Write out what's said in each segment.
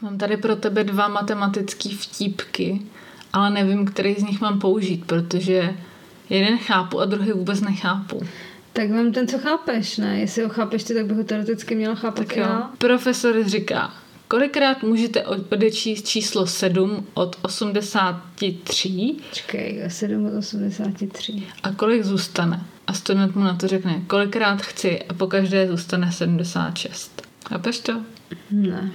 Mám tady pro tebe dva matematické vtípky, ale nevím, který z nich mám použít, protože jeden chápu a druhý vůbec nechápu. Tak vám ten, co chápeš, ne? Jestli ho chápeš ty, tak bych ho teoreticky měla chápat Tak jo. já. Profesor říká, kolikrát můžete odečíst číslo 7 od 83 Počkej, 7 od 83. a kolik zůstane? A student mu na to řekne, kolikrát chci a po každé zůstane 76. Chápeš to? Ne.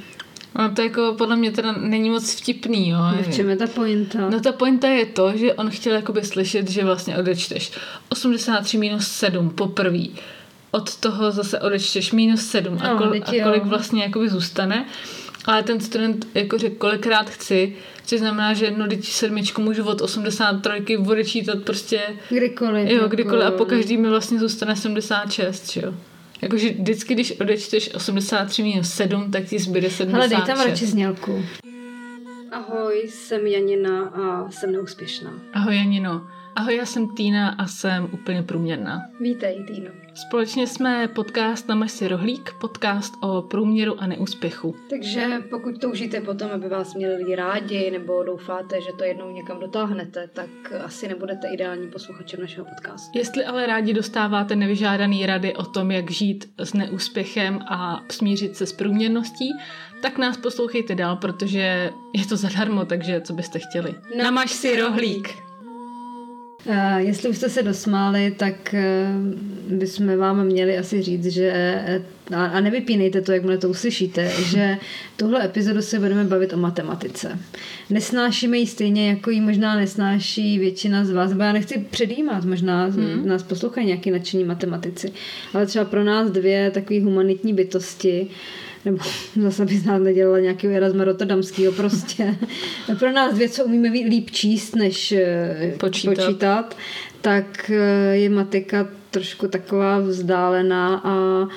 No to jako podle mě teda není moc vtipný, jo. V čem je ta pointa? No ta pointa je to, že on chtěl jakoby slyšet, že vlastně odečteš 83 minus 7 poprvé. Od toho zase odečteš minus 7 a, No, kol, teď a kolik vlastně jakoby zůstane. Ale ten student jako řekl, kolikrát chci, což znamená, že no, teď sedmičku můžu od 83 odečítat prostě, Kdykoliv. jo, kdykoliv a po každý mi vlastně zůstane 76, že jo. Jakože vždycky, když odečteš 83 minus 7, tak ti zbyde 76. Hele, dej tam radši znělku. Ahoj, jsem Janina a jsem neúspěšná. Ahoj Janino. Ahoj, já jsem Týna a jsem úplně průměrná. Vítej, Týno. Společně jsme podcast na si rohlík, podcast o průměru a neúspěchu. Takže pokud toužíte potom, aby vás měli lidi rádi, nebo doufáte, že to jednou někam dotáhnete, tak asi nebudete ideální posluchačem našeho podcastu. Jestli ale rádi dostáváte nevyžádaný rady o tom, jak žít s neúspěchem a smířit se s průměrností, tak nás poslouchejte dál, protože je to zadarmo, takže co byste chtěli. Na- Namaž si rohlík. Uh, jestli už jste se dosmáli, tak uh, bychom vám měli asi říct, že eh, a, nevypínejte to, jak to uslyšíte, že tuhle epizodu se budeme bavit o matematice. Nesnášíme ji stejně, jako ji možná nesnáší většina z vás, bo já nechci předjímat, možná hmm. nás poslouchají nějaký nadšení matematici, ale třeba pro nás dvě takové humanitní bytosti, nebo zase by z nás nedělala nějakého Erasma Rotterdamského prostě. Pro nás dvě, co umíme líp číst, než eh, Počítat. počítat tak eh, je matika trošku taková vzdálená a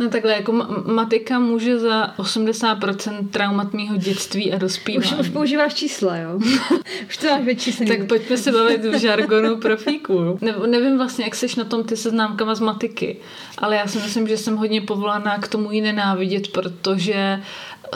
No takhle, jako ma- matika může za 80% traumat mýho dětství a dospívání. už, už používáš čísla, jo? už to máš vyčíslený. Tak pojďme se bavit v žargonu profíků. Ne, nevím vlastně, jak seš na tom ty seznámkama z matiky, ale já si myslím, že jsem hodně povolaná k tomu ji nenávidět, protože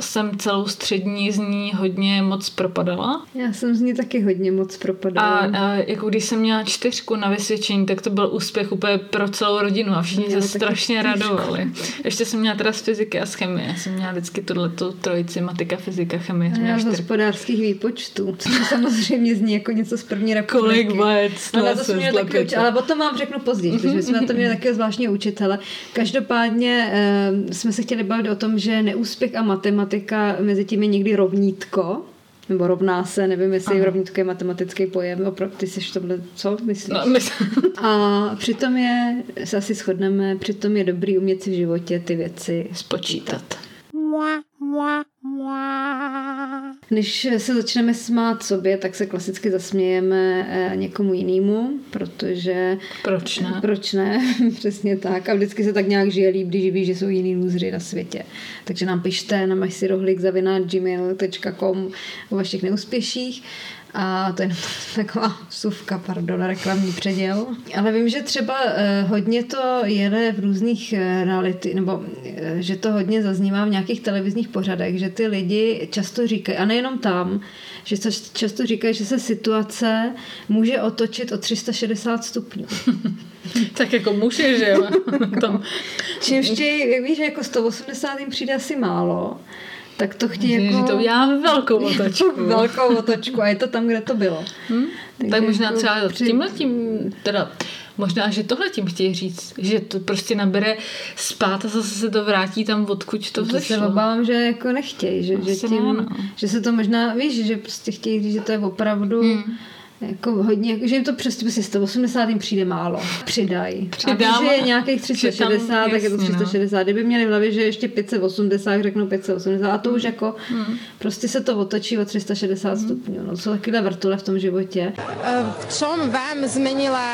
jsem celou střední z ní hodně moc propadala. Já jsem z ní taky hodně moc A, propadala. a jako když jsem měla čtyřku na vysvědčení, tak to byl úspěch úplně pro celou rodinu a všichni se strašně čtyřku. radovali. Ještě jsem měla teda z fyziky a z chemie. Já jsem měla vždycky tuto trojici, matika, fyzika, chemie. A já z hospodářských výpočtů, což samozřejmě zní jako něco z první republiky. Kolik let No, to jsme taky uči- ale o tom vám řeknu později, protože jsme na to měli takového zvláštního učitele. Každopádně eh, jsme se chtěli bavit o tom, že neúspěch a matematika mezi tím je někdy rovnítko, nebo rovná se, nevím, jestli Aha. rovnítko je matematický pojem, opravdu ty jsi v tomhle, co myslíš? No, my, A přitom je, se asi shodneme, přitom je dobrý umět si v životě ty věci spočítat. Než se začneme smát sobě, tak se klasicky zasmějeme eh, někomu jinému, protože Proč ne? proč ne, přesně tak. A vždycky se tak nějak žije líp, když ví, že jsou jiný lůzři na světě. Takže nám pište na mašsirohlik gmail.com o vašich neúspěších. A to je taková suvka, pardon, reklamní předěl. Ale vím, že třeba eh, hodně to jede v různých eh, reality, nebo eh, že to hodně zaznívá v nějakých televizních pořadech, že ty lidi často říkají, a nejenom tam, že to často říkají, že se situace může otočit o 360 stupňů. Tak jako může, že jo? Tam, Čímž chtějí, jak víš, že jako 180 jim přijde asi málo, tak to chtějí že jako... to uděláme velkou otočku. Velkou otočku a je to tam, kde to bylo. Hm? Takže Tak možná jako třeba při- tímhle tím, teda možná, že tohle tím chtějí říct, že to prostě nabere spát a zase se to vrátí tam, odkud to To se obávám, že jako nechtějí, že, že, tím, ne, no. že se to možná, víš, že prostě chtějí říct, že to je opravdu Hmm. Jako hodně, jako, že jim to přes prostě 180 jim přijde málo. Přidaj. Přidám. A když je nějakých Že tam- 360, tak je to jasně, no. 360. Kdyby měli v hlavě, že ještě 580, řeknou 580. A to už jako prostě se to otočí o 360 stupňů. No, to jsou takovéhle vrtule v tom životě. Eh, V čom vám zmenila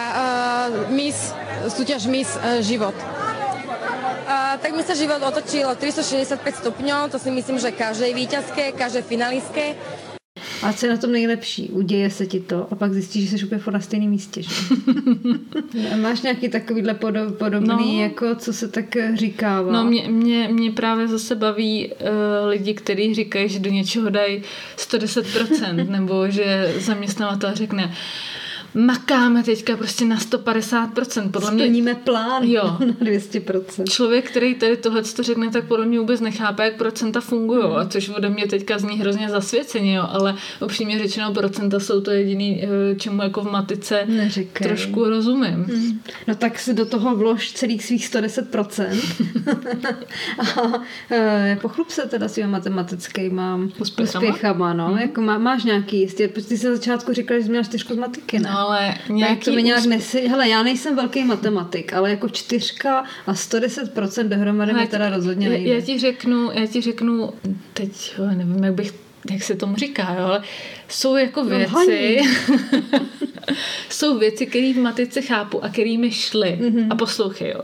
uh, Miss, súťaž Miss uh, život? Uh, tak mi sa život otočil o 365 stupňov, to si myslím, že každej víťazke, každej finalistke. A co je na tom nejlepší? Uděje se ti to a pak zjistíš, že jsi úplně na stejném místě. Že? A máš nějaký takovýhle podob, podobný, No. jako co se tak eh, říkává? No mě, mě, mě právě zase baví uh, lidi, kteří říkají, že do něčeho dají 110%, nebo že zaměstnavatel řekne, makáme teďka prostě na 150%. Podle mě Splníme plán Jo. na 200%. člověk, který tady tohle to řekne, tak podle mě vůbec nechápe, jak procenta fungují, a což ode mě teďka zní hrozně zasvěceně, jo, ale upřímně řečeno procenta jsou to jediný, eh, čemu jako v matice Neříkej. trošku rozumím. No tak si do toho vlož celých svých 110%. a e, pochlup se teda svýma matematickýma Úspěchama? úspěchama no. Jako má, máš nějaký jistě, protože ty jsi na začátku říkal, že jsi měla čtyřku z matiky, ne? No ale Tak to nějaký mi nějak nesi... Hele, já nejsem velký matematik, ale jako čtyřka a 110% dohromady mi teda rozhodně já, nejde. já ti řeknu, já ti řeknu, teď nevím, jak bych jak se tomu říká, jo, ale jsou jako věci, lhaní. jsou věci, které v matice chápu a které mi šly. Mhm. Mm-hmm. A poslouchej, jo.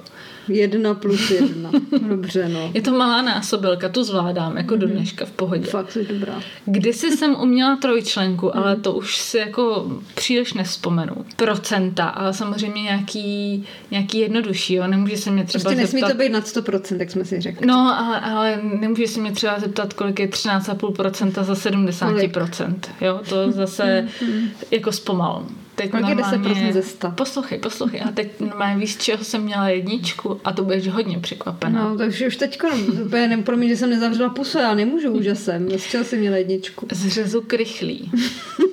Jedna plus jedna. Dobře, no. Je to malá násobilka, tu zvládám, jako do dneška v pohodě. Fakt jsi dobrá. Kdysi jsem uměla trojčlenku, ale to už si jako příliš nespomenu. Procenta, ale samozřejmě nějaký, nějaký jednodušší, jo. Nemůže se mě třeba Prostě nesmí zeptat... to být nad 100%, jak jsme si řekli. No, ale, ale nemůže se mě třeba zeptat, kolik je 13,5% za 70%. Jo, to zase jako zpomal. Teď Kolik je normálně- 10% ze 100? Poslouchej, poslouchej. A teď normálně víš, čeho jsem měla jedničku a to budeš hodně překvapená. No, takže už teď úplně ne, promiň, že jsem nezavřela pusu, já nemůžu úžasem. Z čeho jsem měla jedničku? Z řezu krychlí.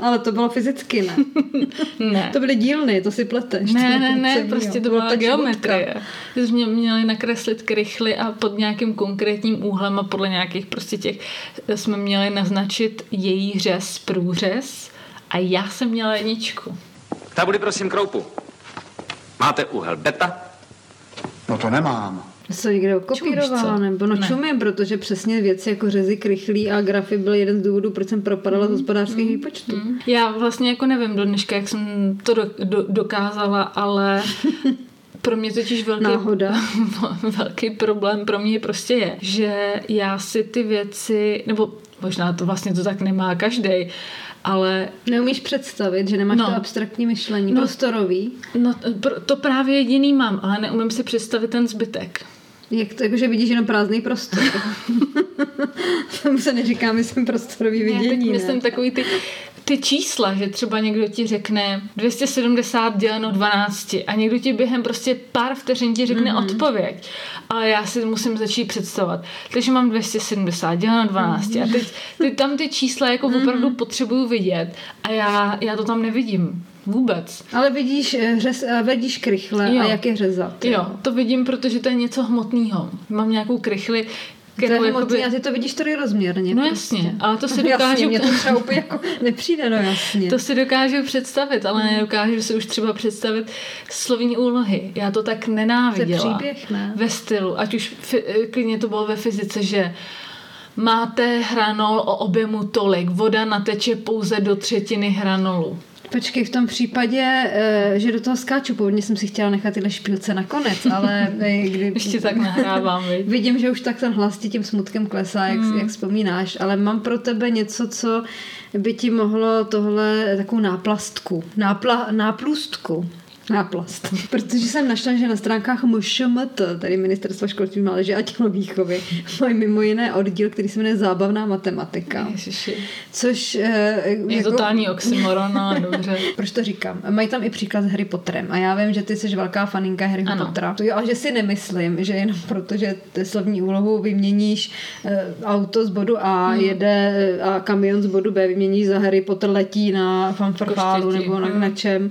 Ale to bylo fyzicky, ne? Ne. To byly dílny, to si pleteš. Ne, To ne, ne, prostě to byla ta geometrie. Že jsme měli nakreslit krychly a pod nějakým konkrétním úhlem a podle nějakých prostě těch jsme měli naznačit její řez, průřez a já jsem měla jedničku. Tabuly prosím kroupu. Máte úhel beta? No to nemám. Jsou někde Čumíš, co? nebo no Ne. čumím, protože přesně věci jako řezy krychlí a grafy byl jeden z důvodů, proč jsem propadala z hospodářských výpočtů. Já vlastně jako nevím do dneška, jak jsem to do, do, dokázala, ale pro mě totiž velký, Náhoda. velký problém pro mě prostě je, že já si ty věci, nebo možná to vlastně to tak nemá každý, ale Neumíš představit, že nemáš No. to abstraktní myšlení, No. prostorový. no, to právě jediný mám, ale neumím si představit ten zbytek. Jak to, jakože vidíš jenom prázdný prostor. Tomu se neříká, myslím, prostorový Já teď vidění, myslím ne? takový ty, ty čísla, že třeba někdo ti řekne 270 děleno 12 a někdo ti během prostě pár vteřin ti řekne mm-hmm. odpověď. Ale já si musím začít představovat. Takže mám 270 děleno 12 mm-hmm. a teď, teď tam ty čísla jako opravdu potřebuju vidět a já, já to tam nevidím. Vůbec. Ale vidíš, eh, řez, eh, vidíš krychle Jo. a jak je řezat. Jo, to vidím, protože to je něco hmotného. Mám nějakou krychli, To kterou je jakoby... hmotný a ty to vidíš trojrozměrně. No prostě. jasně, ale to si No jasně, dokážu... mě to třeba úplně jako nepřijde, no jasně. To si dokážu představit, ale nedokážu si už třeba představit slovní úlohy. Já to tak nenáviděla. To je příběh, ne? Ve stylu, ať už fi- klidně to bylo ve fyzice, že máte hranol o objemu tolik, voda nateče pouze do třetiny hranolu. Počkej, v tom případě, eh, že do toho skáču, původně jsem si chtěla nechat tyhle špílce nakonec, ale eh, kdy... Ještě tak nahrávám? Vidím, že už tak ten hlas ti tím smutkem klesá, jak, Hmm. jak vzpomínáš, ale mám pro tebe něco, co by ti mohlo tohle, takovou náplastku, nápla, náplustku, náplast. Protože jsem našla, že na stránkách MŠMT, tedy Ministerstva školství, mládeže a tělovýchovy, mají mimo jiné oddíl, který se jmenuje Zábavná matematika. Ježiši. Což eh, Je jako- totální oxymoron, ale dobře. proč to říkám? Mají tam i příklad s Harry Potterem. A já vím, že ty jsi velká faninka Harryho Ano. Pottera. To jo, ale že si nemyslím, že jenom proto, že ty slovní úlohu vyměníš eh, auto z bodu A, Hmm. jede eh, a kamion z bodu B, vyměníš za Harry Potter letí na fanfarfálu nebo na, hmm. na čem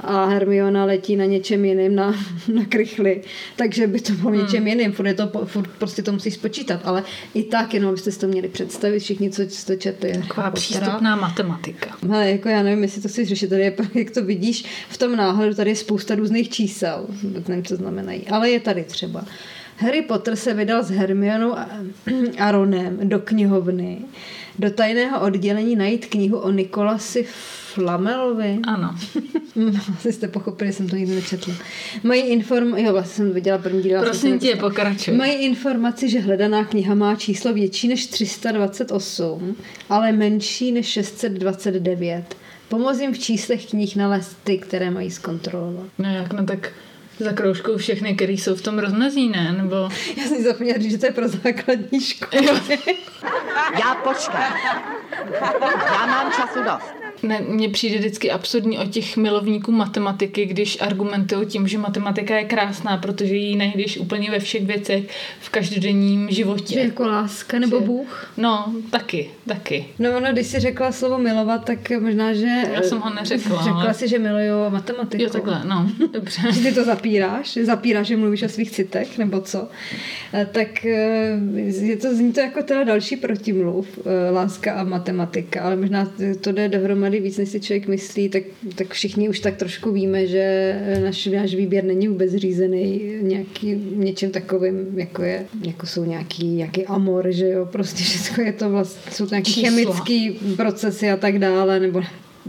a Hermiona letí na něčem jiným, na, na krychli. Takže by to bylo Hmm. něčem jiným. Furt, je to, furt prostě to musíš spočítat. Ale i tak, jenom abyste si to měli představit, všichni, co jste četli. Taková přístupná matematika. Hele, jako já nevím, jestli to chceš řešit, tady je, jak to vidíš v tom náhledu, tady je spousta různých čísel, vůbec nevím, co znamenají, ale je tady třeba Harry Potter se vydal s Hermionou a, a Ronem do knihovny, do tajného oddělení najít knihu o Nikolasi Flamelovi. Ano. Asi jste pochopili, jsem to nikdy nečetla. Mají inform... Jo, vlastně jsem viděla první díl. Prosím tě, pokračuj. Mají informaci, že hledaná kniha má číslo větší než 328, ale menší než 629. Pomoz jim v číslech knih nalézt ty, které mají zkontrolovat. No jak, no tak za kroužkou všechny, které jsou v tom rozmezí, ne? Nebo... Já jsem si zapomněla říct, že to je pro základní školu. Já počkám. Já mám času dost. Ne, mně přijde vždycky absurdní o těch milovníků matematiky, když argumentují tím, že matematika je krásná, protože ji najdeš úplně ve všech věcech v každodenním životě. Že jako láska nebo Že- Bůh. No, taky, taky. No, no, když jsi řekla slovo milovat, tak možná, že... Já jsem ho neřekla, Řekla ale- si, že miluju matematiku. Jo, takhle, no, dobře. Že ty to zapíráš, zapíráš, že mluvíš o svých citech, nebo co, Eh, tak eh, je to, zní to jako teda další protimluv, eh, láska a matematika, ale možná to jde dohromady víc, než si člověk myslí, tak, tak všichni už tak trošku víme, že náš, náš výběr není vůbec řízený nějaký, něčím takovým, jako, je, jako jsou nějaký, nějaký amor, že jo, prostě všechno je to vlastně, jsou to nějaký Čísla. chemický procesy a tak dále, nebo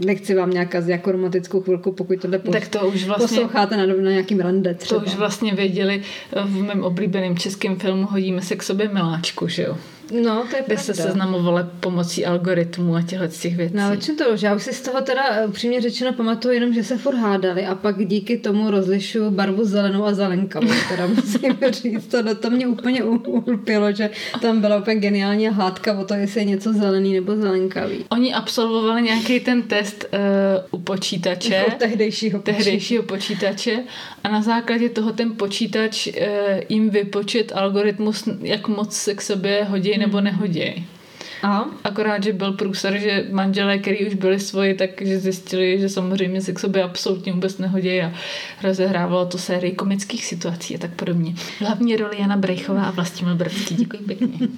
nechci vám nějaká jako romantickou chvilku, pokud tohle pos- Tak to už vlastně- posloucháte na, na nějakým rande třeba. To už vlastně věděli v mém oblíbeném českém filmu Hodíme se k sobě miláčku, že jo? No, to je Kde se pravda. seznamovali pomocí algoritmů a těchto těch věcí. No, většinou to, že já už si z toho teda eh, upřímně řečeno pamatuju jenom, že se furt hádali a pak díky tomu rozlišuju barvu zelenou a zelenkavou, teda musím říct, to, to mě úplně u- ulpilo, že tam byla úplně geniální hádka o to, jestli je něco zelený nebo zelenkavý. Oni absolvovali nějaký ten test uh, u počítače. Jako tehdejšího počítače. tehdejšího počítače a na základě toho ten počítač uh, jim vypočet algoritmus, jak moc se k sobě hodí nebo nehodí. A? Akorát, že byl průser, že manželé, který už byli svoji, takže zjistili, že samozřejmě se k sobě absolutně vůbec nehodí a rozehrávalo to sérii komických situací a tak podobně. Hlavní roli Jana Brejchová a Vlastimil Brdský. Děkuji pěkně.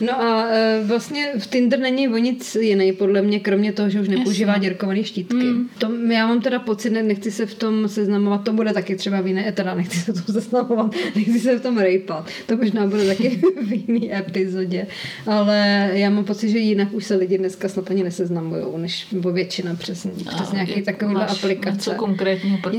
No a e, vlastně v Tinder není o nic jiný, podle mě, kromě toho, že už nepoužívá děrkované štítky. Mm. To, já mám teda pocit, ne, nechci se v tom seznamovat, to bude taky třeba v jiné, teda nechci se v tom seznamovat, nechci se v tom rejpat, to možná bude taky v jiné epizodě, ale já mám pocit, že jinak už se lidi dneska snad ani neseznamují, než nebo většina přes, přes nějaký máš aplikace. Něco konkrétního, proč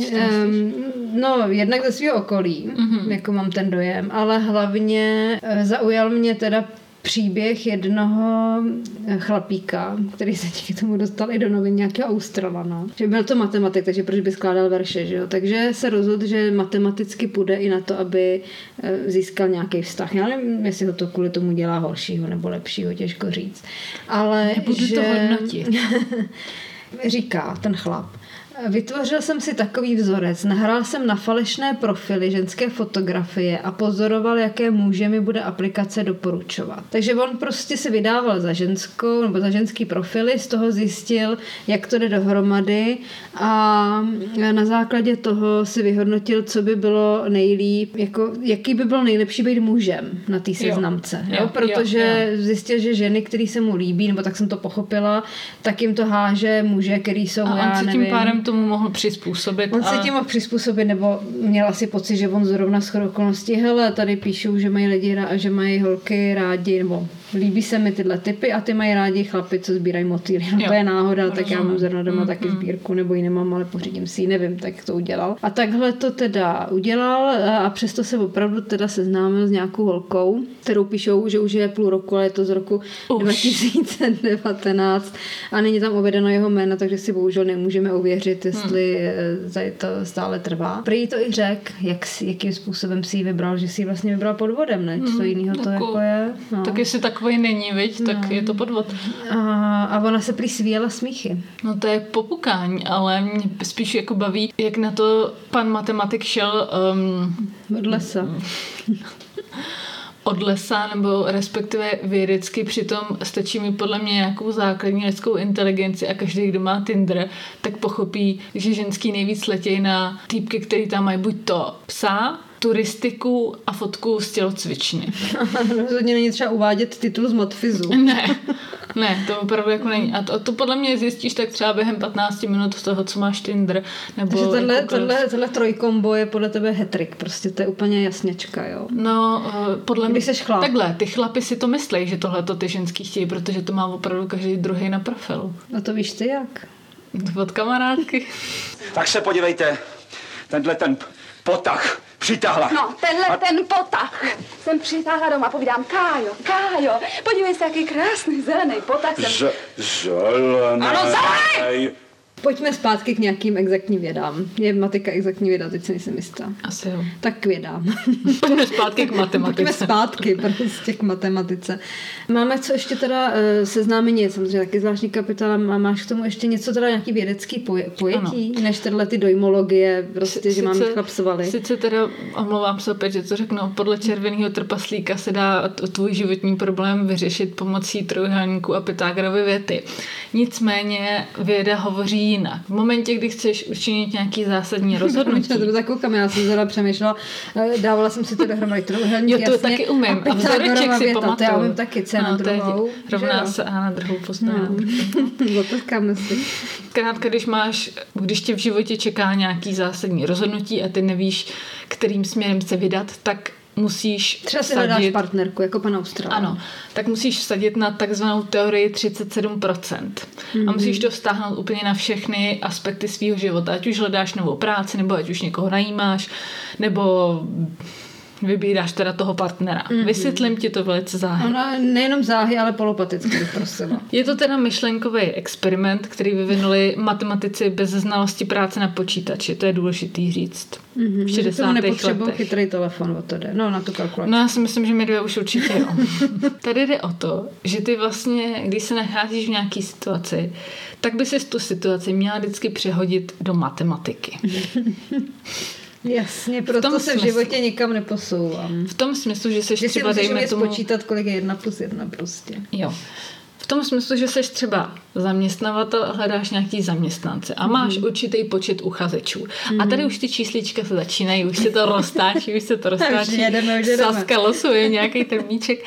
Um, no, jednak ze svého okolí, mm-hmm. jako mám ten dojem, ale hlavně eh, zaujal mě teda příběh jednoho eh, chlapíka, který se díky tomu dostal i do novin nějakého Australana. Že byl to matematik, takže proč by skládal verše, že jo? Takže se rozhodl, že matematicky půjde i na to, aby eh, získal nějaký vztah. Já nevím, jestli ho to kvůli tomu dělá horšího nebo lepšího, těžko říct. Ale Nebudu že... to hodnotit. Říká ten chlap. Vytvořil jsem si takový vzorec, nahrál jsem na falešné profily ženské fotografie a pozoroval, jaké muže mi bude aplikace doporučovat. Takže on prostě se vydával za ženskou nebo za ženský profily, z toho zjistil, jak to jde dohromady a na základě toho si vyhodnotil, co by bylo nejlíp, jako, jaký by bylo nejlepší být mužem na té seznamce. Jo, Jo, protože jo, zjistil, že ženy, které se mu líbí, nebo tak jsem to pochopila, tak jim to háže muže, který jsou, A já on se nevím, tím pádem tomu mohl přizpůsobit. On a... se tím mohl přizpůsobit, nebo měl asi pocit, že on zrovna s okolností, hele, tady píšou, že mají lidi, rá- že mají holky rádi, nebo líbí se mi tyhle typy a ty mají rádi chlapy, co sbírají motýly. No, to je náhoda, tak já mám Rozumím. zrovna doma taky sbírku, nebo ji nemám, ale pořídím si ji, nevím, tak to udělal. A takhle to teda udělal a přesto se opravdu teda seznámil s nějakou holkou, kterou píšou, že už je půl roku, ale je to z roku Už. 2019 a není tam uvedeno jeho jméno, takže si bohužel nemůžeme ověřit, jestli hmm. to stále trvá. Prý to i řek, jak, jakým způsobem si ji vybral, že si ji vlastně vybral podvodem, ne? Co jiného to jako- jako je? No. Tak jestli takový není, viď, tak je to podvod. A, a ona se prý svíjela smíchy. No to je popukání, ale mě spíš jako baví, jak na to pan matematik šel um, Od lesa. od lesa, nebo respektive vědecky, přitom stačí mi podle mě nějakou základní lidskou inteligenci a každý, kdo má Tinder, tak pochopí, že ženský nejvíc letějí na týpky, který tam mají buď to psa, turistiku a fotku z tělocvičny. Rozhodně není třeba uvádět titul z Matfizu. Ne. Ne, to opravdu jako není. A to, to podle mě zjistíš tak třeba během 15 minut z toho, co máš Tinder. Nebo Takže tohle, jakoukoliv- tohle, tohle trojkombo je podle tebe hetrik, prostě to je úplně jasněčka, jo. No, eh, podle mě... Když seš chlap. Takhle, ty chlapi si to myslí, že tohle to ty ženský chtějí, protože to má opravdu každý druhý na profilu. A to víš ty jak? Od kamarádky. Tak se podívejte, tenhle ten potah přitáhla. No, tenhle ten potah jsem přitáhla doma, povídám, Kájo, Kájo, podívej se, jaký krásný zelený potah jsem... Z, zelený. Ano, zelený! Pojďme zpátky k nějakým exaktním vědám. Je matika exaktní věda, teď si nejsem jistá. Asi jo. Tak k vědám. Pojďme zpátky k Pojďme matematice. zpátky prostě k matematice. Máme co ještě teda uh, seznámení, je samozřejmě taky zvláštní kapitola. Má- Máš k tomu ještě něco teda nějaký vědecký poje, pojetí, ano. než tyhle ty dojmologie, prostě, že máme chlapsovali. Sice teda, omlouvám se opět, že to řeknu, podle červeného trpaslíka se dá tvůj životní problém vyřešit pomocí trojuhelníku a Pythagorovy věty. Nicméně věda hovoří jinak. V momentě, kdy chceš učinit nějaký zásadní rozhodnutí, Já to tak koukám, já jsem teda přemýšlela, eh, dávala jsem si to dohromady trojuhelník, Jo, to jasně, taky umím. A Pythagorova vzoreček si věta, to pamatuju. já umím taky, C na Ano, to je- druhou. Rovná se A na druhou postavám. Zateskáme si. Zkrátka, když máš, když tě v životě čeká nějaký zásadní rozhodnutí a ty nevíš, kterým směrem se vydat, tak musíš Třeba si hledáš partnerku, jako pan Austral. Ano, tak musíš vsadit na takzvanou teorii 37%. Mm-hmm. A Mhm. musíš to vztáhnout úplně na všechny aspekty svého života. Ať už hledáš novou práci, nebo ať už někoho najímáš, nebo vybíráš teda toho partnera. Mhm. Mm-hmm. Vysvětlím ti to velice záhy. Ona nejenom záhy, ale polopaticky, bych prosila. Je to teda myšlenkový experiment, který vyvinuli matematici bez znalosti práce na počítači. To je důležitý říct. Mm-hmm. V Že tomu 60. nepotřebuji chytrý telefon, o to jde. No, na tu kalkulaci. No já si myslím, že my dvě už určitě jo. Tady jde o to, že ty vlastně, když se nacházíš v nějaké situaci, tak by si tu situaci měla vždycky přehodit do matematiky. Jasně, tom proto se v smyslu. životě nikam neposouvám. V tom smyslu, že seš Že si třeba, musíš dejme tomu... spočítat, kolik je jedna plus jedna prostě. Jo. V tom smyslu, že seš třeba zaměstnavatel a hledáš nějaký zaměstnance a máš Mhm. určitý počet uchazečů. A tady už ty číslička se začínají, už se to roztáčí, už se to roztáčí. jedeme, už jedeme. Saska losuje nějaký termíček.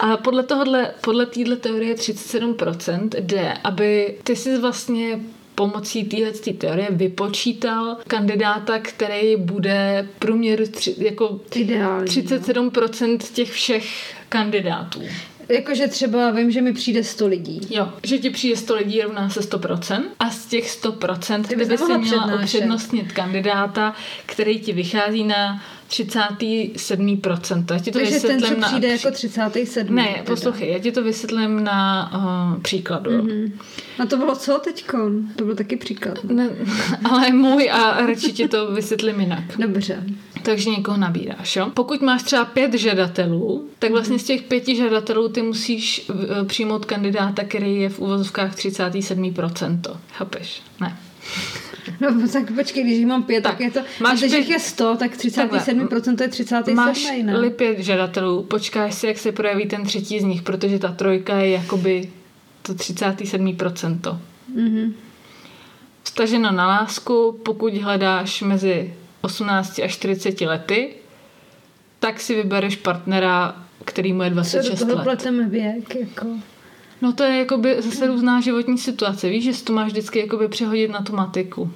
A podle tohohle, podle téhle teorie 37% jde, aby ty si vlastně pomocí téhle teorie vypočítal kandidáta, který bude průměru tři, jako Ideální, 37% těch všech kandidátů. Jakože třeba vím, že mi přijde 100 lidí. Jo, že ti přijde 100 lidí rovná se 100% a z těch 100% ty, bys by si nemohla měla přednášet. upřednostnit kandidáta, který ti vychází na 37%. Já ti to Takže ten, co na... přijde jako 37. Ne, teda. poslouchej, já ti to vysvětlím na uh, příkladu. Mhm. Mm-hmm. A to bylo co teďko? To byl taky příklad. Ne, ale můj a radši ti to vysvětlím jinak. Dobře. Takže někoho nabíráš, jo? Pokud máš třeba pět žadatelů, tak vlastně z těch pěti žadatelů ty musíš eh, přijmout kandidáta, který je v uvozovkách 37%. Chápeš? Ne. No tak počkej, když mám pět, tak, Tak, je to... máš Máš když pět- je 100, tak 37% to je 37, Máš-li ne? pět žadatelů, počkáš si, jak se projeví ten třetí z nich, protože ta trojka je jakoby to 37%. Mhm. Staženo na lásku, pokud hledáš mezi 18 a 40 lety, tak si vybereš partnera, který mu je Co do 26 toho let. pleteme věk, jako... No to je jakoby zase různá životní situace. Víš, že si to máš vždycky jakoby přehodit na tu matiku.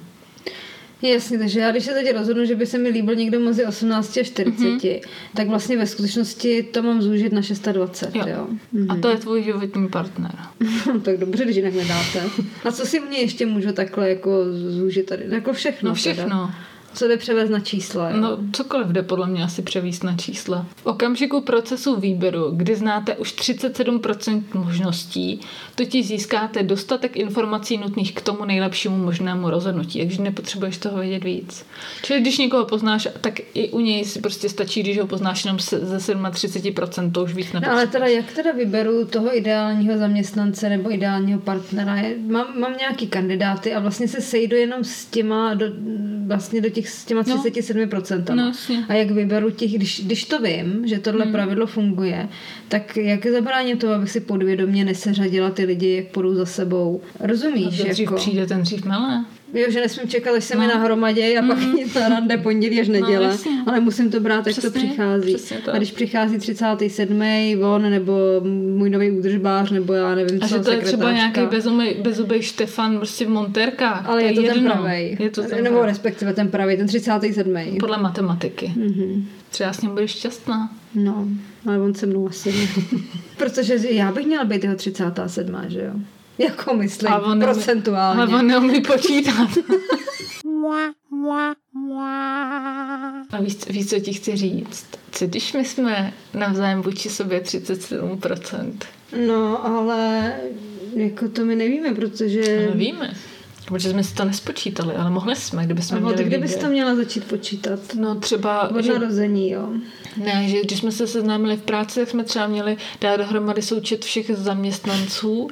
Jasně, takže já když se teď rozhodnu, že by se mi líbil někdo mezi 18 a 40, Mhm. mm-hmm. tak vlastně ve skutečnosti to mám zúžit na 26, jo. jo. Mm-hmm. A to je tvůj životní partner. tak dobře, když jinak nedáte. A co si mě ještě můžu takhle jako zúžit tady? Jako všechno. No všechno. Teda. Co jde převést na čísla, jo? No cokoliv jde podle mě asi převíst na čísla. V okamžiku procesu výběru, kdy znáte už 37% možností, totiž získáte dostatek informací nutných k tomu nejlepšímu možnému rozhodnutí, takže nepotřebuješ toho vědět víc. Čili když někoho poznáš, tak i u něj si prostě stačí, když ho poznáš jenom ze 37%, to už víc No, nepotřebuješ. ale teda jak teda vyberu toho ideálního zaměstnance nebo ideálního partnera? Mám, mám nějaký kandidáty a vlastně se sejdu jenom s těma, do, vlastně do těch s těma 37%. No, jasně. a jak vyberu těch, když, když to vím, že tohle hmm. pravidlo funguje, tak jak zabráním toho, abych si podvědomě neseřadila ty lidi, jak půjdou za sebou? A Rozumíš? dřív Jako? přijde, ten dřív mele. Jo, že nesmím čekat, až se mi nahromadí a pak jít na rande pondělí až neděle, jasně. ale musím to brát, jak to přichází. tak. A když přichází 37. on, nebo můj nový údržbář, nebo já nevím, A co, že to je třeba nějaký bezubej, bezubej Štefan prostě v monterkách. Ale je to ten jedno. pravej. Je to ten nebo pravej. respektive ten pravý, ten 37. Podle matematiky. Mm-hmm. Třeba s ním budeš šťastná. No, ale on se mnou asi ne. Protože já bych měla být jeho 37. že jo? Jako myslím, A on neumí- procentuálně. Ale on neumí počítat. A víš, víš, co ti chci říct? Co když my jsme navzájem vůči sobě 37%? No, ale jako to my nevíme, protože... No, víme. Protože jsme si to nespočítali, ale mohli jsme, kdyby jsme A od měli kdy bys výběr. to měla začít počítat? No třeba, Od že, narození, jo. ne, že když jsme se seznámili v práci, tak jsme třeba měli dát dohromady součet všech zaměstnanců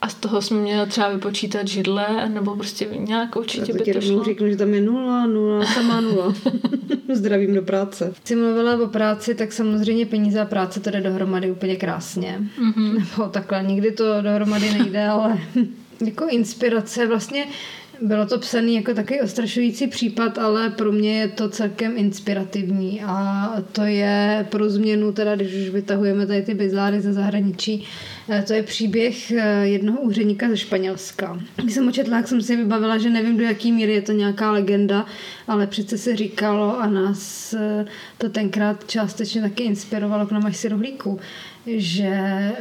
a z toho jsme měli třeba vypočítat židle, nebo prostě nějak určitě by to šlo. řeknu, že tam je nula, nula, sama nula. Zdravím do práce. Jsi mluvila o práci, tak samozřejmě peníze a práce to jde dohromady úplně krásně. Mm-hmm. Nebo takhle, nikdy to dohromady nejde, ale jako inspirace vlastně bylo to psaný jako takový ostrašující případ, ale pro mě je to celkem inspirativní a to je pro změnu, teda když už vytahujeme tady ty bizáry ze zahraničí, eh, to je příběh eh, jednoho úředníka ze Španělska. Když jsem ho četla, jak jsem si vybavila, že nevím, do jaký míry je to nějaká legenda, ale přece se říkalo a nás eh, to tenkrát částečně taky inspirovalo k nám až si rohlíku, že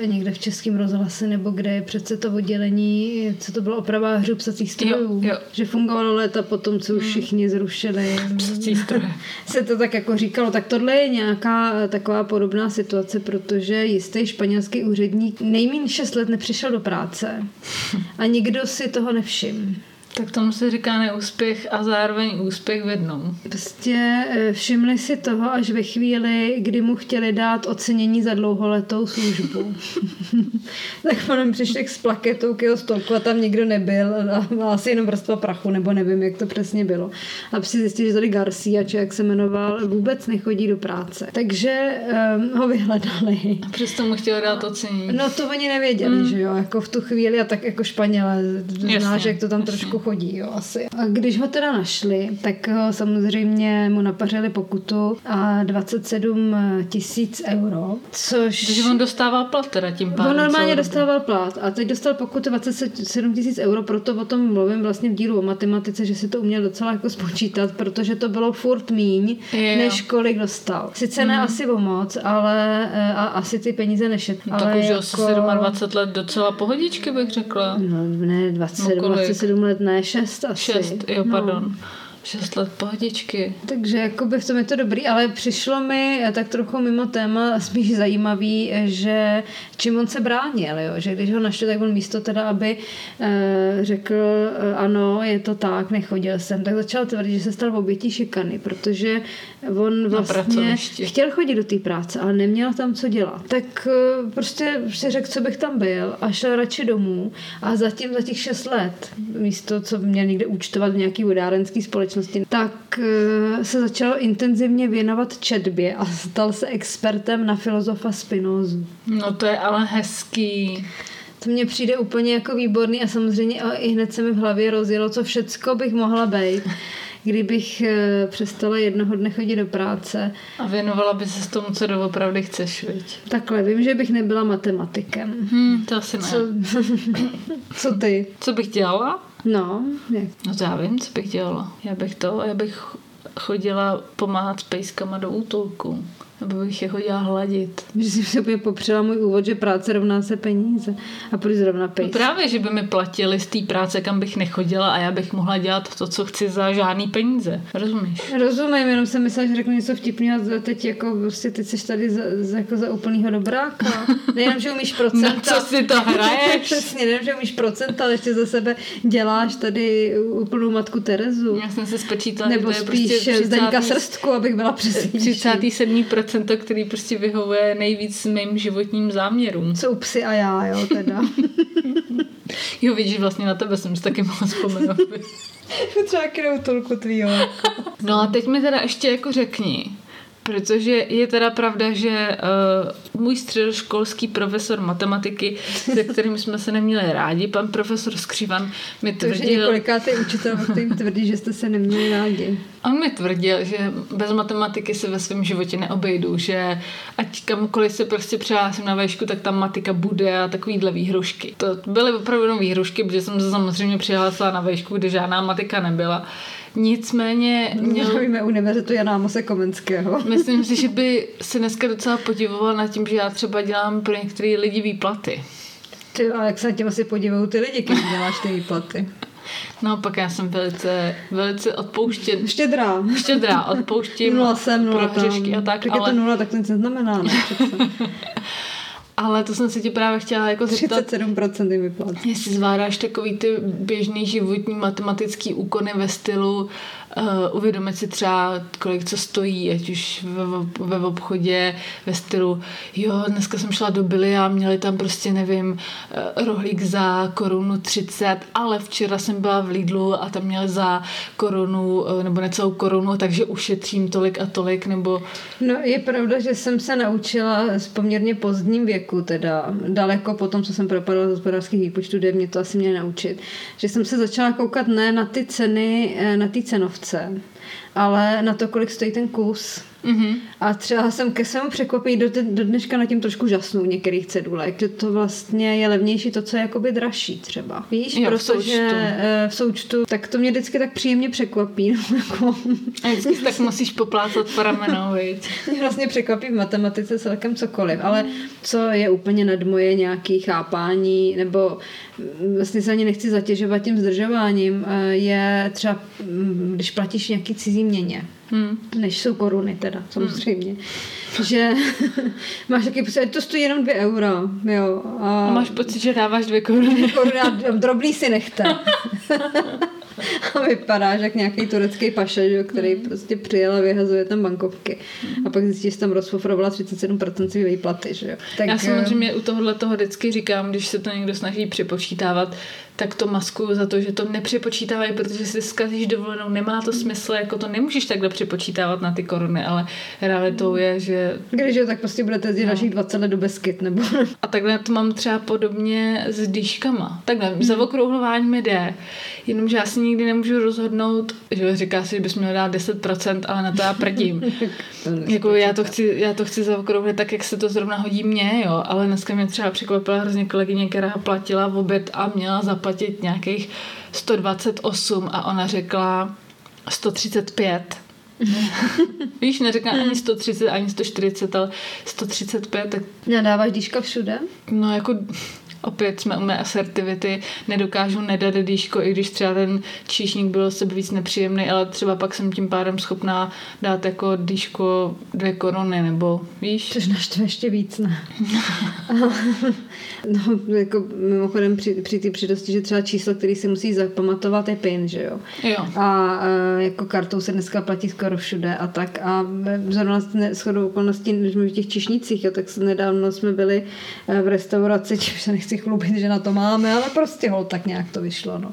někde v českém rozhlase nebo kde je přece to oddělení, co to bylo oprava hřů psacích strojů, Jo, jo. že fungovalo léta potom, co už všichni zrušili. Psací stroje. Se to tak jako říkalo, tak tohle je nějaká taková podobná situace, protože jistý španělský úředník nejméně 6 let nepřišel do práce a nikdo si toho nevšiml. Tak tomu se říká neúspěch a zároveň úspěch v jednom. Prostě eh, všimli si toho až ve chvíli, kdy mu chtěli dát ocenění za dlouholetou službu. tak potom přišli s plaketou k jeho stolku a tam nikdo nebyl a a asi jenom vrstva prachu, nebo nevím, jak to přesně bylo. A si zjistili, že tady Garcia, či jak se jmenoval, vůbec nechodí do práce. Takže um, ho vyhledali. A přesto mu chtěl dát ocenění. No to oni nevěděli, mm. že jo, jako v tu chvíli a tak jako Španěle, znáš, jak to tam jasně. Trošku chodí, jo, asi. A když ho teda našli, tak ho samozřejmě mu napařili pokutu a 27 tisíc euro, což... Takže on dostával plat teda tím pádem. On normálně dostával plat a teď dostal pokutu 27 tisíc euro, proto o tom mluvím vlastně v dílu o matematice, že si to uměl docela jako spočítat, protože to bylo furt míň, Jo. než kolik dostal. Sice ne asi o moc, ale eh, a asi ty peníze nešet. No, ale tak už jako... asi 27 let docela pohodičky bych řekla. No ne, 27, No, kolik? 27 let, ne, 6 asi. 6, jo, No. pardon. 6 let pohodičky. Takže jakoby v tom je to dobrý, ale přišlo mi eh, tak trochu mimo téma spíš zajímavý, eh, že čím on se bránil, jo? že když ho našli, tak on místo teda, aby e, řekl ano, je to tak, nechodil jsem, tak začal tvrdit, že se stal obětí šikany, protože on vlastně chtěl chodit do té práce, ale neměl tam co dělat. Tak e, prostě si řekl, co bych tam byl a šel radši domů a zatím za těch 6 let, místo, co by měl někde účtovat v nějaký vodárenský společnosti, tak e, se začal intenzivně věnovat četbě a stal se expertem na filozofa Spinozu. No to je ale hezký. To mně přijde úplně jako výborný a samozřejmě i hned se mi v hlavě rozjelo, co všecko bych mohla být, kdybych e, přestala jednoho dne chodit do práce. A věnovala by se tomu, co doopravdy chceš, viď? Takhle, vím, že bych nebyla matematikem. Hm, to asi ne. Co, co ty? Co bych dělala? No, jak? No to já vím, co bych dělala. Já bych to, já bych chodila pomáhat s pejskama do útulku. Nebo bych je chodila hladit. Že jsi si úplně popřela můj úvod, že práce rovná se peníze. A proč zrovna No pejs? právě, že by mi platili z té práce, kam bych nechodila a já bych mohla dělat to, co chci za žádný peníze. Rozumíš? Rozumím, jenom jsem myslela, že řeknu něco vtipného a teď jako prostě teď jsi tady za, za, jako za úplnýho dobráka. Nejenom, že umíš procenta. Na co si to hraješ? Přesně, nejenom, že umíš procenta, ale ještě za sebe děláš tady úplnou matku Terezu. Já jsem se spočítala, Nebo že to je spíš prostě Zdeňka 30. Srstku, abych byla přesnější. 37 procento, který prostě vyhovuje nejvíc mým životním záměrům. Jsou psy a já, jo, teda. Jo, vidíš, vlastně na tebe jsem si taky mohla vzpomenout. Třeba kdo tolku tvýho. No a teď mi teda ještě jako řekni, Protože je teda pravda, že uh, můj středoškolský profesor matematiky, se kterým jsme se neměli rádi, pan profesor Skřivan, mi To, že tvrdil... několikátý učitel, který tvrdí, že jste se neměli rádi. On mi tvrdil, že bez matematiky se ve svém životě neobejdu, že ať kamkoliv se prostě přihlásím na vešku, tak tam matika bude a takovýhle výhrušky. To byly opravdu jenom výhrušky, protože jsem se samozřejmě přihlásila na vešku, kde žádná matika nebyla. Nicméně měl, Zdravíme univerzitu Jana Amose Komenského. myslím si, že by se dneska docela podivoval nad tím, že já třeba dělám pro některé lidi výplaty. Ty, a jak se na tím asi podívají ty lidi, když děláš ty výplaty. Naopak já jsem velice, velice odpouštěn, Štědrá. štědrá, odpouštím Nula sem, nula pro hřešky a tak, Tak je to ale, nula, tak to nic neznamená, ne? Ale to jsem se ti právě chtěla jako zeptat, 37% jim vyplat. Jestli zvládáš takový ty běžný životní matematický úkony ve stylu uh, uvědomit si třeba, kolik co stojí, ať už ve, ve obchodě, ve stylu, jo, dneska jsem šla do Billy a měli tam prostě, nevím, uh, rohlík za korunu 30, ale včera jsem byla v Lidlu a tam měli za korunu, uh, nebo necelou korunu, takže ušetřím tolik a tolik, nebo No je pravda, že jsem se naučila s poměrně pozdním věku, teda daleko po tom, co jsem propadla z hospodářských výpočtů, kde mě to asi měli naučit, že jsem se začala koukat ne na ty ceny, eh, na ty cenovce, ale na to, kolik stojí ten kus. Mm-hmm. A třeba jsem ke svému překvapení do, do dneška na tím trošku žasnu některých cedulek, že to vlastně je levnější to, co je jakoby dražší třeba. Víš, Jo, v protože součtu. eh, v součtu, tak to mě vždycky tak příjemně překvapí. No, jako, a vždycky tak musíš poplácat po ramenou, viď? mě vlastně překvapí v matematice celkem cokoliv, ale co je úplně nad moje nějaké chápání, nebo vlastně se ani nechci zatěžovat tím zdržováním, eh, je třeba, mm, když platíš nějaký cizí měně, Hmm. než jsou koruny teda, samozřejmě. Že máš taky pocit, to stojí jenom dvě euro, jo. A, A máš pocit, že dáváš dvě koruny. koruna, drobný si nechte. A vypadáš jak nějaký turecký paše, že, který Hmm. prostě přijel a vyhazuje tam bankovky. A pak zjistíš, že tam rozpofrovala 37% svý výplaty. Že jo. Tak, Já eh, samozřejmě u tohohle toho vždycky říkám, když se to někdo snaží připočítávat, tak to maskuju za to, že to nepřipočítávají, protože si zkazíš dovolenou, nemá to smysl, jako to nemůžeš takhle připočítávat na ty koruny, ale realitou je, že Když jo, tak prostě budete jezdit dalších 20 let do Beskyt, nebo a takhle to mám třeba podobně s dýškama. Takhle, Hmm. zavokrouhlování mi jde, jenomže já si nikdy nemůžu rozhodnout, že říká si, že bys měl dát 10%, ale na to já prdím. Jako já to chci, já to chci zaokrouhlit tak, jak se to zrovna hodí mně, jo, ale dneska mě třeba překvapila hrozně kolegyně, která platila v oběd a měla zaplatit nějakých 128 a ona řekla 135. Víš, neřekla ani 130, ani 140, ale 135, tak Nadáváš dýška všude? no jako opět jsme u mé asertivity, nedokážu nedat dýško, i když třeba ten číšník byl sebe víc nepříjemný, ale třeba pak jsem tím pádem schopná dát jako dýško dvě koruny, nebo víš? Což naštve ještě víc, ne? no, jako mimochodem při, při té přidosti, že třeba číslo, který si musí zapamatovat, je PIN, že jo? Jo. A e, jako kartou se dneska platí skoro všude a tak. A zrovna shodou okolností, když jsme v těch čišnicích, jo, tak se nedávno jsme byli e, v restauraci, čímž se nechci chlubit, že na to máme, ale prostě hol, tak nějak to vyšlo. No.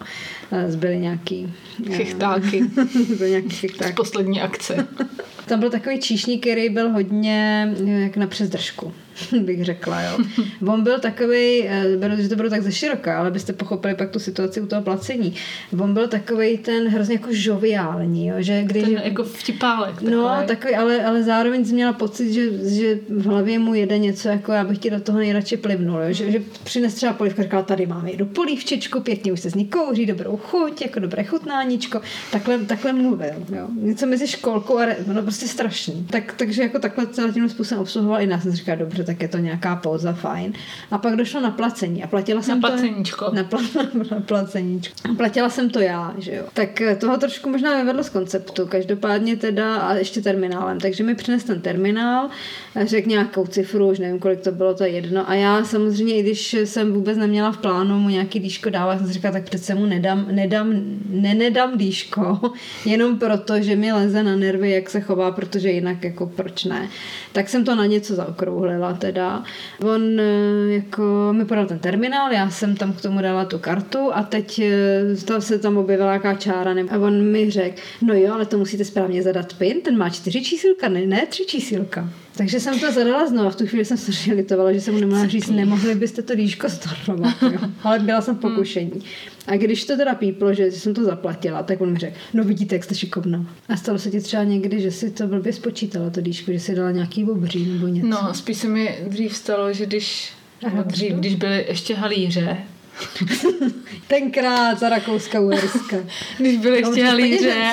E, Zbyly nějaký... Chichtáky Zbyly nějaký z chichtáky. poslední akce. Tam byl takový číšník, který byl hodně eh, jak na přezdržku, bych řekla, jo. On byl takový, beru, že to bylo tak ze široka, ale byste pochopili pak tu situaci u toho placení. On byl takový ten hrozně jako žoviální, jo, že když... Ten jako vtipálek. No, takový. takový, ale, ale zároveň jsem měla pocit, že, že v hlavě mu jede něco, jako já bych ti do toho nejradši plivnul, jo? Že, že přines třeba polívka, říkala, tady máme jednu polívčičku, pěkně už se z ní kouří, dobrou chuť, jako dobré chutnáníčko, takhle, takhle mluvil, jo? Něco mezi školkou a, re, no prostě strašný. Tak, takže jako takhle celým tím způsobem obsluhoval i nás, jsem říkala, dobře, tak je to nějaká póza, fajn. A pak došlo na placení a platila jsem to... placeníčko. Na, pla, na placeníčko. A platila jsem to já, že jo. Tak eh, toho trošku možná vyvedlo z konceptu. Každopádně teda a ještě terminálem. Takže mi přines ten terminál, eh, řekl nějakou cifru, už nevím, kolik to bylo, to je jedno. A já samozřejmě, i když jsem vůbec neměla v plánu mu nějaký dýško dávat, jsem si říkala, tak přece mu nedám, nedám, ne, nedám dýško, jenom proto, že mi leze na nervy, jak se chová zajímavá, protože jinak jako proč ne. Tak jsem to na něco zaokrouhlila teda. On eh, jako mi podal ten terminál, já jsem tam k tomu dala tu kartu a teď eh, tam se tam objevila nějaká čára a on mi řekl, no jo, ale to musíte správně zadat PIN, ten má čtyři čísilka, ne, ne tři čísilka. Takže jsem to zadala znovu a v tu chvíli jsem se litovala, že jsem mu nemohla říct, nemohli byste to líško stornovat, jo. ale byla jsem v pokušení. A když to teda píplo, že jsem to zaplatila, tak on mi řekl, no vidíte, jak jste šikovná. A stalo se ti třeba někdy, že si to blbě spočítala, to líško, že si dala nějaký obří nebo něco. No, spíš se mi dřív stalo, že když, Aha, dřív, když byly ještě halíře, Tenkrát za Rakouska Uherska. když byly ještě halíře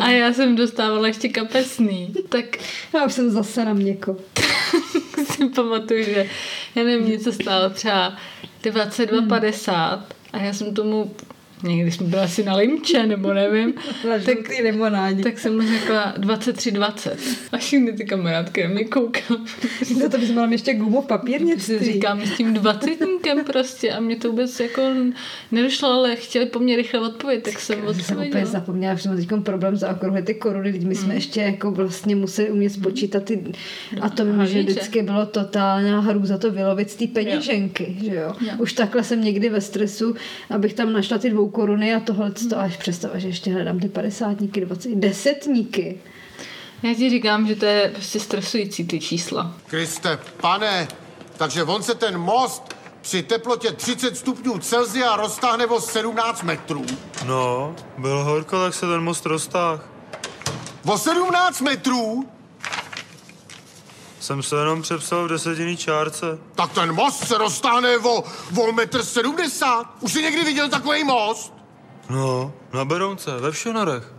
a já jsem dostávala ještě kapesný, tak Já už jsem zase na měko. si pamatuju, že já nevím, něco stálo třeba 22,50 a já jsem tomu někdy jsme byli asi na limče, nebo nevím, Na tak, limonádě. tak jsem mu řekla 23,20 a všechny ty kamarádky na mě koukaly. No to bys měla ještě gumu si papírnictví. říkám s tím dvacetníkem prostě a mě to vůbec jako nedošlo, ale chtěli po mně rychle odpovědět, tak jsem Já jsem úplně odpověděla. zapomněla, že mám teď problém za okruhy ty koruny, teď my jsme Hmm. ještě jako vlastně museli umět spočítat ty, a to vím, že vždycky bylo totálně hrůza to vylovit z té peněženky, že jo. Jo. Už takhle jsem někdy ve stresu, abych tam našla ty dvou koruny a tohle to až představa, že ještě hledám ty padesátníky, dvacet, desetníky. Já ti říkám, že to je prostě stresující ty čísla. Kriste, pane, takže on se ten most při teplotě 30 stupňů Celsia roztáhne o 17 metrů. No, bylo horko, tak se ten most roztáh. O 17 metrů? Jsem se jenom přepsal v desetinný čárce. Tak ten most se roztáhne o, o metr 70. Už jsi někdy viděl takový most? No, na Berounce, ve Všonorech.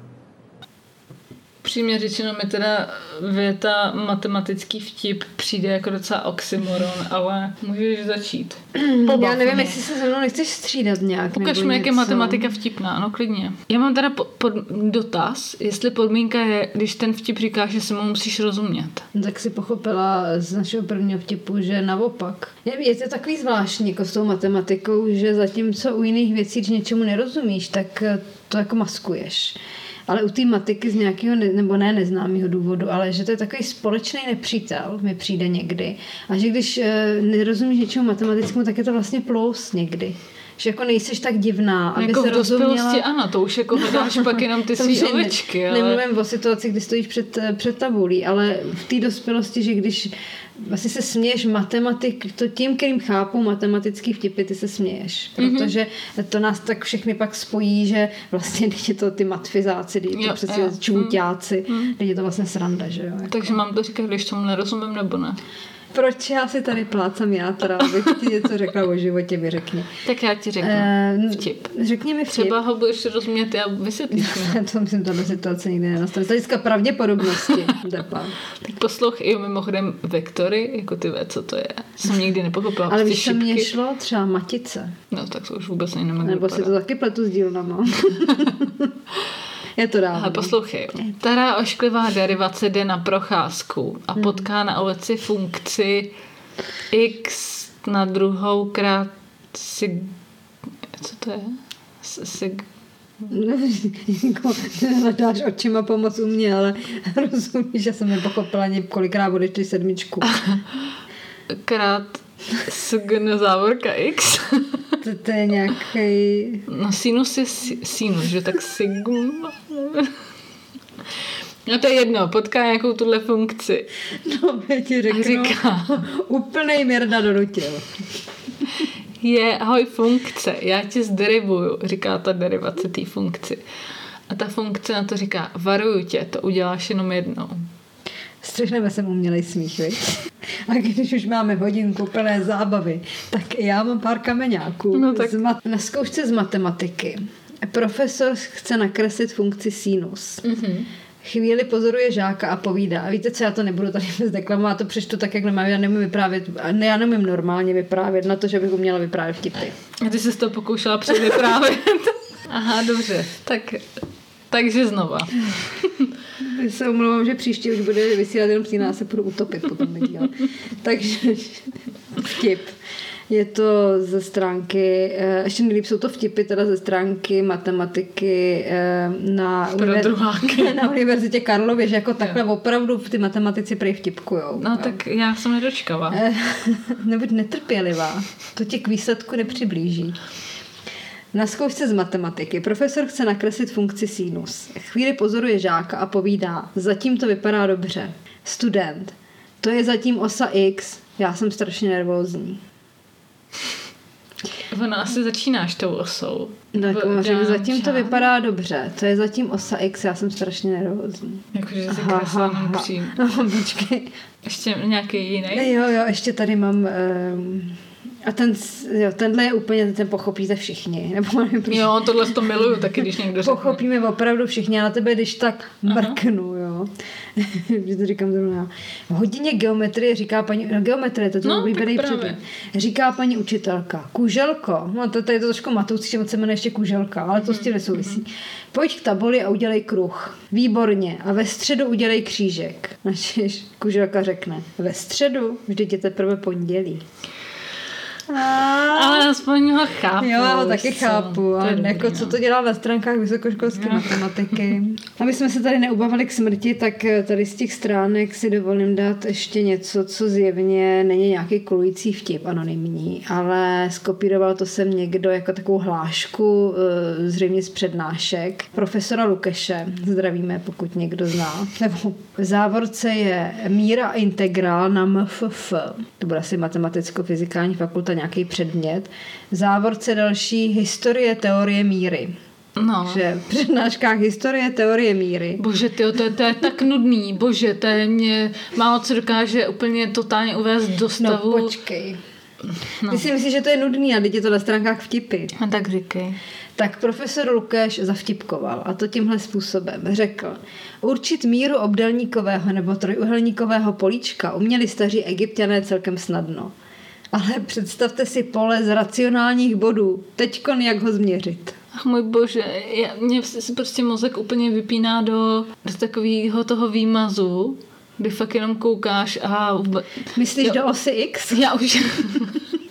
Přímě řečeno mi teda věta matematický vtip přijde jako docela oxymoron, ale můžeš začít. Já nevím, mě. jestli se se mnou nechceš střídat nějak. Ukaž mi, jak je matematika vtipná, ano, klidně. Já mám teda po, pod, dotaz, jestli podmínka je, když ten vtip říká, že se mu musíš rozumět. No, tak si pochopila z našeho prvního vtipu, že naopak. Je, je to takový zvláštní jako s tou matematikou, že zatímco u jiných věcí, když něčemu nerozumíš, tak eh, to jako maskuješ. Ale u té matiky z nějakého, ne, nebo ne neznámého důvodu, ale že to je takový společný nepřítel, mi přijde někdy. A že když e, nerozumíš něčemu matematickému, tak je to vlastně plus někdy. Že jako nejseš tak divná, aby jako se rozuměla. ano, to už jako hledáš pak jenom ty svý ovečky, ale... Nemluvím o situaci, kdy stojíš před, eh, před tabulí, ale v té dospělosti, že když vlastně se směješ matematik, to tím, kterým chápou matematický vtipy, ty se směješ. Mhm. Protože to nás tak všechny pak spojí, že vlastně je to ty matfizáci, když je to jo. čůťáci, je to vlastně sranda, že jo. Jako. Takže mám to říkat, když tomu nerozumím, nebo ne? Proč já si tady plácám já, teda, abych ti něco řekla o životě, mi řekni. Tak já ti řeknu Eh, vtip. Řekni mi vtip. Třeba ho budeš rozumět a vysvětlíš mi. to myslím, tato situace nikdy nenastane. Z hlediska pravděpodobnosti. Depa. Tak poslouchej, mimochodem vektory, jako ty vé, co to je. Jsem nikdy nepochopila. Ale víš, co mě šlo? Třeba matice. No tak to už vůbec jak Nebo si to taky pletu s dílnama. je to dávno. Ale poslouchej. Stará ošklivá derivace jde na procházku a potká na ulici funkci x na druhou krát sig... Co to je? Sig... Ty hledáš očima pomoc u mě, ale rozumíš, že jsem nepochopila ani kolikrát odešli sedmičku. krát sgn závorka x. To, to je nějaký... No sinus je si- sinus, že tak sigma. No to je jedno, potká nějakou tuhle funkci. No, já ti řeknu. Říká. Úplnej Mirda donutil. Je, ahoj funkce, já ti zderivuju, říká ta derivace té funkci. A ta funkce na to říká, varuju tě, to uděláš jenom jednou. Střihneme sem umělej smích, viď? A když už máme hodinku plné zábavy, tak já mám pár kameňáků. No tak- Z mat- na zkoušce z matematiky profesor chce nakreslit funkci sinus. Mhm. Chvíli pozoruje žáka a povídá. A víte co, já to nebudu tady vůbec deklamovat, já to přečtu tak, jak nemám. Já nemůžu vyprávět, ne, já nemůžu normálně vyprávět na to, že bych uměla vyprávět vtipy. A ty jsi to pokoušela předvyprávět. Aha, dobře, tak, takže znova. Já se omlouvám, že příště už bude vysílat jenom příná, se budu utopit potom nedílat. Takže vtip. Je to ze stránky, eh, ještě nejlíp jsou to vtipy teda ze stránky matematiky eh, na, druháky. na univerzitě Karlově, že jako takhle opravdu ty matematici prej vtipkujou. No tak já jsem nedočkala. Eh, Nebuď netrpělivá, to tě k výsledku nepřiblíží. Na zkoušce z matematiky profesor chce nakreslit funkci sinus. Chvíli pozoruje žáka a povídá, zatím to vypadá dobře. Student, to je zatím osa x, já jsem strašně nervózní. Ono asi začínáš tou osou. Tak V- on řekl, zatím to čas. vypadá dobře, to je zatím osa x, já jsem strašně nervózní. Jakože si Aha, kreslila aha. jenom přím. No, počkej. Ještě nějaký jiný? Jo, jo, ještě tady mám... Um, a ten, jo, tenhle je úplně, ten pochopíte všichni. Nebo nevím, Jo, tohle to miluju taky, když někdo řekne. Pochopíme opravdu všichni, a na tebe když tak mrknu, jo. že to říkám zrovna. V hodině geometrie říká paní, no geometrie, to je No, oblíbený předmět. Říká paní učitelka, kuželko, no to, to je to trošku matoucí, že se jmenuje ještě kuželka, ale to s tím nesouvisí. Pojď k tabuli a udělej kruh. Výborně. A ve středu udělej křížek. Načež kuželka řekne, ve středu, vždyť je teprve pondělí. Ale aspoň ho chápu. Jo, já ho taky co. chápu. A dobrý, jako, co no. to dělá na stránkách vysokoškolské matematiky. Aby jsme se tady neubavili k smrti, tak eh, tady z těch stránek si dovolím dát ještě něco, co zjevně není nějaký kolující vtip, anonymní, ale skopíroval to sem někdo jako takovou hlášku, eh, zřejmě z přednášek, profesora Lukeše. Zdravíme, pokud někdo zná. Nebo v závorce je míra integrál na MFF. To bude asi matematicko-fyzikální fakulta, nějaký předmět. Závorce další historie teorie míry. No. Že v přednáškách historie teorie míry. Bože, tyjo, to, je, to je tak nudný. Bože, to je mě málo co dokáže úplně totálně uvést do No stavu. počkej. Ty si myslíš, že to je nudný a teď je to na stránkách vtipy. A tak říkej. Tak profesor Lukáš zavtipkoval a to tímhle způsobem. Řekl, určit míru obdelníkového nebo trojuhelníkového políčka uměli staří egyptiané celkem snadno. Ale představte si pole z racionálních bodů. Teďkon jak ho změřit. Ach můj bože, já, mě se prostě mozek úplně vypíná do, do takového toho výmazu, kdy fakt jenom koukáš a... Myslíš Jo. do osy X? Já už...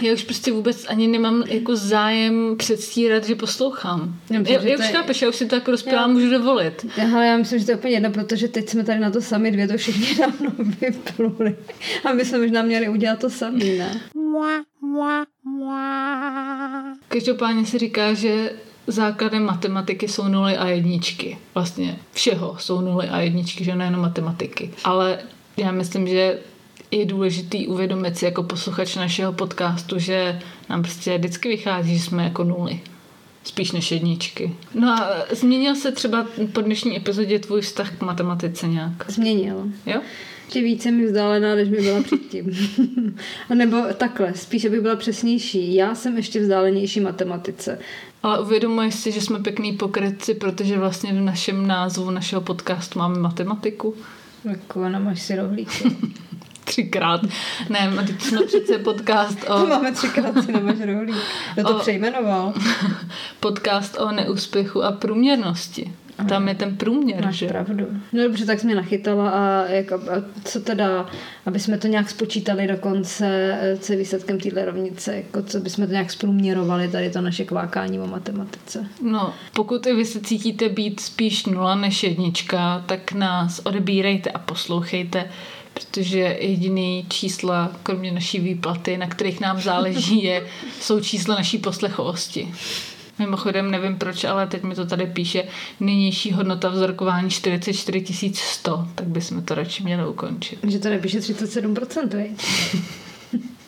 Já už prostě vůbec ani nemám jako zájem předstírat, že poslouchám. Já myslím, Já, že já už je- chápeš, já už si to jako rozpělá můžu dovolit. Ale já myslím, že to je úplně jedno, protože teď jsme tady na to sami dvě, to všichni dávno vypluli. A my jsme možná měli udělat to sami, ne? Každopádně se říká, že základem matematiky jsou nuly a jedničky. Vlastně všeho jsou nuly a jedničky, že nejenom matematiky. Ale já myslím, že je důležitý uvědomit si jako posluchač našeho podcastu, že nám prostě vždycky vychází, že jsme jako nuly. Spíš než jedničky. No a změnil se třeba po dnešní epizodě tvůj vztah k matematice nějak? Změnil. Jo? Ještě více mi vzdálená, než mi byla předtím. A nebo takhle, spíš, aby byla přesnější. Já jsem ještě vzdálenější matematice. Ale uvědomuješ si, že jsme pěkný pokrytci, protože vlastně v našem názvu našeho podcastu máme matematiku? Jako, no, máš si rohlíky. Třikrát. Ne, a teď jsme přece podcast To o, máme třikrát si nemáš rohlík. Kdo to O- přejmenoval? podcast o neúspěchu a průměrnosti. Tam je ten průměr, Máš že? pravdu. No dobře, tak jsi mě nachytala a, jak, a co teda, aby jsme to nějak spočítali do konce, eh, co je výsledkem téhle rovnice, jako co bychom to nějak zprůměrovali, tady to naše kvákání o matematice. No, pokud i vy se cítíte být spíš nula než jednička, tak nás odebírejte a poslouchejte, protože jediný čísla, kromě naší výplaty, na kterých nám záleží, je, jsou čísla naší poslechovosti. Mimochodem, nevím proč, ale teď mi to tady píše nynější hodnota vzorkování 44 100, tak bychom to radši měli ukončit. Že to nepíše 37%, veď?